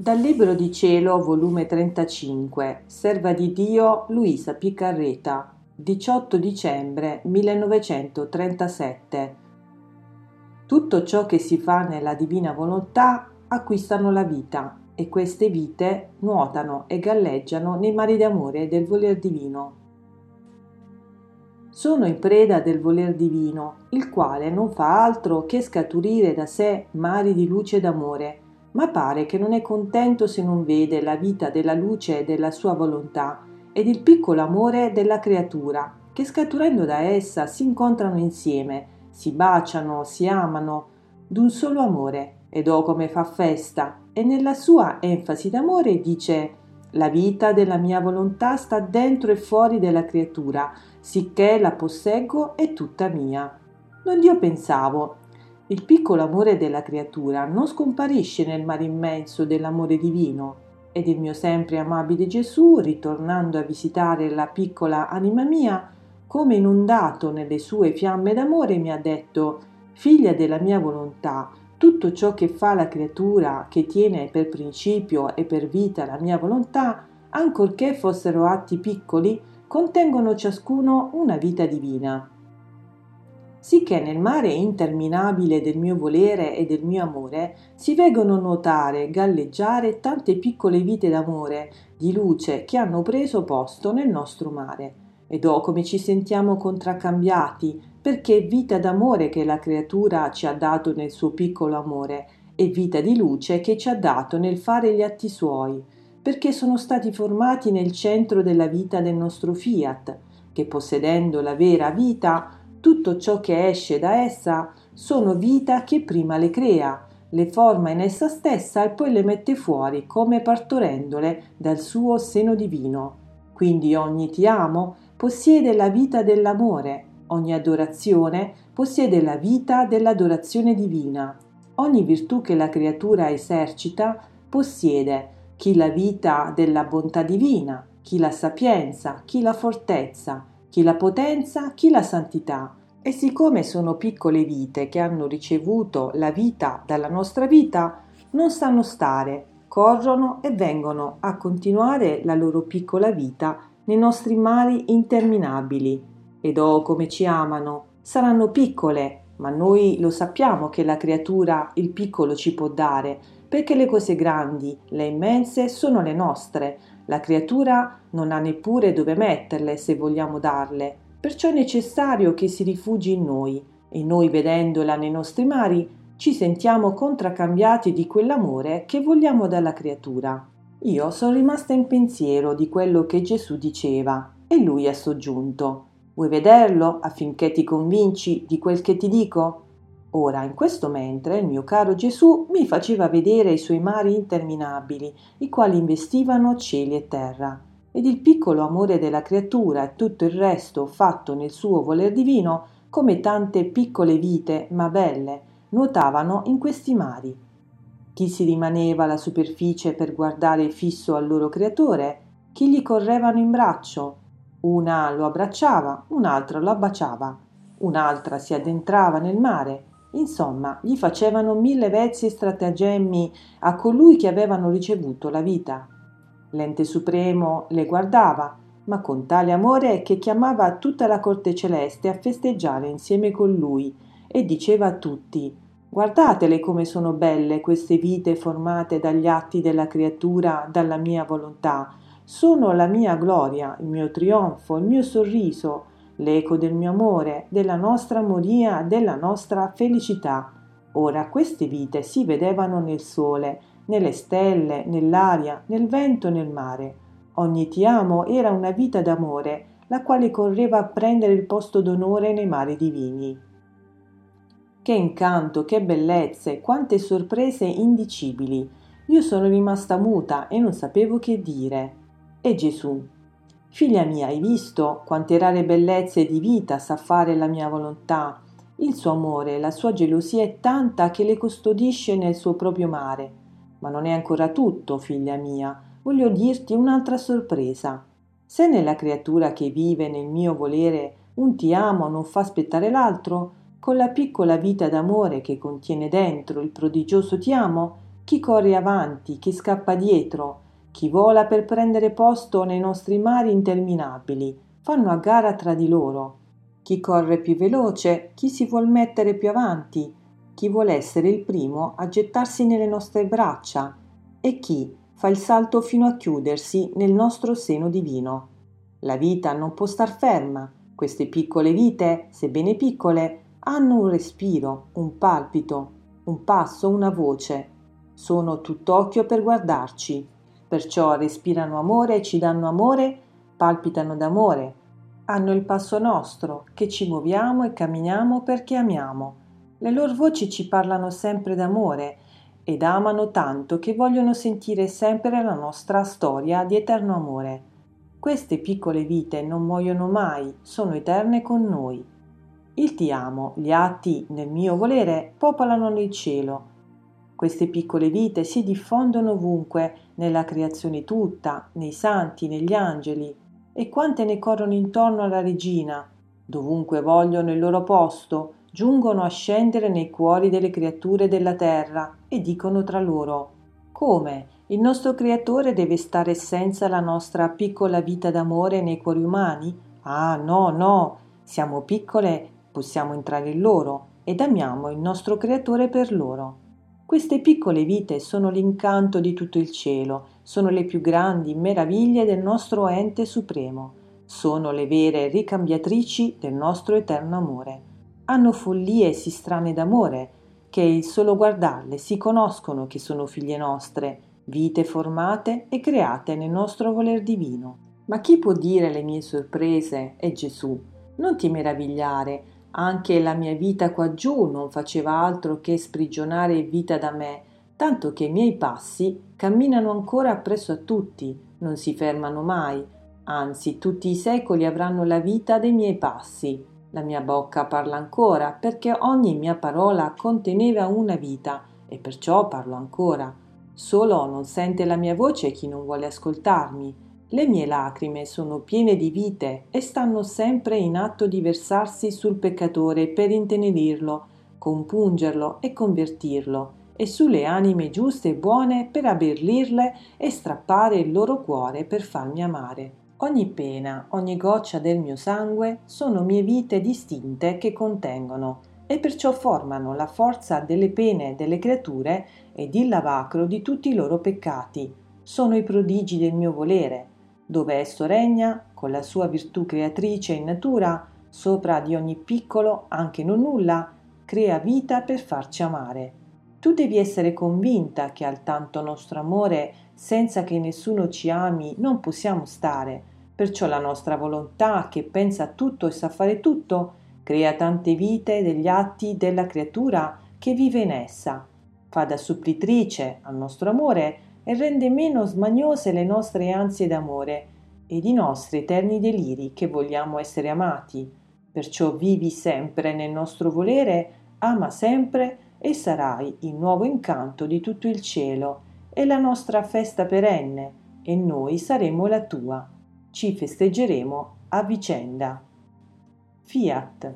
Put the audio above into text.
Dal Libro di Cielo, volume 35, Serva di Dio Luisa Piccarreta, 18 dicembre 1937. Tutto ciò che si fa nella divina volontà acquistano la vita e queste vite nuotano e galleggiano nei mari d'amore del voler divino. Sono in preda del voler divino, il quale non fa altro che scaturire da sé mari di luce ed amore ma pare che non è contento se non vede la vita della luce della sua volontà ed il piccolo amore della creatura, che scaturendo da essa si incontrano insieme, si baciano, si amano, d'un solo amore, ed oh come fa festa, e nella sua enfasi d'amore dice la vita della mia volontà sta dentro e fuori della creatura, sicché la posseggo è tutta mia. Non io pensavo, il piccolo amore della creatura non scomparisce nel mare immenso dell'amore divino. Ed il mio sempre amabile Gesù, ritornando a visitare la piccola anima mia, come inondato nelle sue fiamme d'amore, mi ha detto Figlia della mia volontà, tutto ciò che fa la creatura, che tiene per principio e per vita la mia volontà, ancorché fossero atti piccoli, contengono ciascuno una vita divina sicché nel mare interminabile del mio volere e del mio amore si veggono nuotare, galleggiare tante piccole vite d'amore, di luce che hanno preso posto nel nostro mare. Ed oh come ci sentiamo contraccambiati, perché è vita d'amore che la creatura ci ha dato nel suo piccolo amore, e vita di luce che ci ha dato nel fare gli atti suoi, perché sono stati formati nel centro della vita del nostro fiat, che possedendo la vera vita tutto ciò che esce da essa sono vita che prima le crea, le forma in essa stessa e poi le mette fuori come partorendole dal suo seno divino. Quindi ogni ti amo possiede la vita dell'amore, ogni adorazione possiede la vita dell'adorazione divina. Ogni virtù che la creatura esercita possiede chi la vita della bontà divina, chi la sapienza, chi la fortezza, chi la potenza, chi la santità. E siccome sono piccole vite che hanno ricevuto la vita dalla nostra vita, non sanno stare, corrono e vengono a continuare la loro piccola vita nei nostri mari interminabili. Ed oh come ci amano! Saranno piccole, ma noi lo sappiamo che la creatura il piccolo ci può dare, perché le cose grandi, le immense, sono le nostre, la creatura non ha neppure dove metterle se vogliamo darle. Perciò è necessario che si rifugi in noi e noi vedendola nei nostri mari ci sentiamo contraccambiati di quell'amore che vogliamo dalla creatura. Io sono rimasta in pensiero di quello che Gesù diceva e lui ha soggiunto Vuoi vederlo affinché ti convinci di quel che ti dico? Ora, in questo mentre, il mio caro Gesù mi faceva vedere i suoi mari interminabili, i quali investivano cieli e terra, ed il piccolo amore della creatura e tutto il resto fatto nel suo voler divino, come tante piccole vite, ma belle, nuotavano in questi mari. Chi si rimaneva alla superficie per guardare fisso al loro creatore, chi gli correvano in braccio, una lo abbracciava, un'altra lo abbaciava, un'altra si addentrava nel mare, Insomma, gli facevano mille vezzi e stratagemmi a colui che avevano ricevuto la vita. L'ente supremo le guardava, ma con tale amore che chiamava tutta la corte celeste a festeggiare insieme con lui e diceva a tutti Guardatele come sono belle queste vite formate dagli atti della creatura dalla mia volontà. Sono la mia gloria, il mio trionfo, il mio sorriso, l'eco del mio amore, della nostra moria, della nostra felicità. Ora queste vite si vedevano nel sole, nelle stelle, nell'aria, nel vento e nel mare. Ogni ti amo era una vita d'amore, la quale correva a prendere il posto d'onore nei mari divini. Che incanto, che bellezze, quante sorprese indicibili. Io sono rimasta muta e non sapevo che dire. E Gesù, Figlia mia, hai visto quante rare bellezze di vita sa fare la mia volontà? Il suo amore, la sua gelosia è tanta che le custodisce nel suo proprio mare. Ma non è ancora tutto, figlia mia. Voglio dirti un'altra sorpresa. Se nella creatura che vive nel mio volere un ti amo non fa aspettare l'altro, con la piccola vita d'amore che contiene dentro il prodigioso ti amo, chi corre avanti, chi scappa dietro, chi vola per prendere posto nei nostri mari interminabili, fanno a gara tra di loro. Chi corre più veloce, chi si vuol mettere più avanti, chi vuole essere il primo a gettarsi nelle nostre braccia e chi fa il salto fino a chiudersi nel nostro seno divino. La vita non può star ferma. Queste piccole vite, sebbene piccole, hanno un respiro, un palpito, un passo, una voce. Sono tutt'occhio per guardarci. Perciò respirano amore ci danno amore, palpitano d'amore. Hanno il passo nostro, che ci muoviamo e camminiamo perché amiamo. Le loro voci ci parlano sempre d'amore ed amano tanto che vogliono sentire sempre la nostra storia di eterno amore. Queste piccole vite non muoiono mai, sono eterne con noi. Il ti amo, gli atti nel mio volere popolano il cielo. Queste piccole vite si diffondono ovunque, nella creazione tutta, nei santi, negli angeli, e quante ne corrono intorno alla regina, dovunque vogliono il loro posto, giungono a scendere nei cuori delle creature della terra e dicono tra loro come il nostro creatore deve stare senza la nostra piccola vita d'amore nei cuori umani? Ah no, no, siamo piccole possiamo entrare in loro ed amiamo il nostro Creatore per loro. Queste piccole vite sono l'incanto di tutto il cielo, sono le più grandi meraviglie del nostro ente supremo, sono le vere ricambiatrici del nostro eterno amore. Hanno follie sì strane d'amore, che il solo guardarle si conoscono che sono figlie nostre, vite formate e create nel nostro voler divino. Ma chi può dire le mie sorprese è Gesù. Non ti meravigliare, anche la mia vita quaggiù non faceva altro che sprigionare vita da me, tanto che i miei passi camminano ancora appresso a tutti, non si fermano mai, anzi tutti i secoli avranno la vita dei miei passi. La mia bocca parla ancora, perché ogni mia parola conteneva una vita, e perciò parlo ancora. Solo non sente la mia voce chi non vuole ascoltarmi, le mie lacrime sono piene di vite e stanno sempre in atto di versarsi sul peccatore per intenerirlo, compungerlo e convertirlo, e sulle anime giuste e buone per abbellirle e strappare il loro cuore per farmi amare. Ogni pena, ogni goccia del mio sangue sono mie vite distinte che contengono e perciò formano la forza delle pene delle creature ed il lavacro di tutti i loro peccati. Sono i prodigi del mio volere, dove esso regna, con la sua virtù creatrice in natura, sopra di ogni piccolo, anche non nulla, crea vita per farci amare. Tu devi essere convinta che al tanto nostro amore, senza che nessuno ci ami, non possiamo stare. Perciò la nostra volontà, che pensa a tutto e sa fare tutto, crea tante vite degli atti della creatura che vive in essa. Fa da supplitrice al nostro amore e rende meno smaniose le nostre ansie d'amore ed i nostri eterni deliri che vogliamo essere amati. Perciò vivi sempre nel nostro volere, ama sempre e sarai il nuovo incanto di tutto il cielo e la nostra festa perenne e noi saremo la tua. Ci festeggeremo a vicenda. Fiat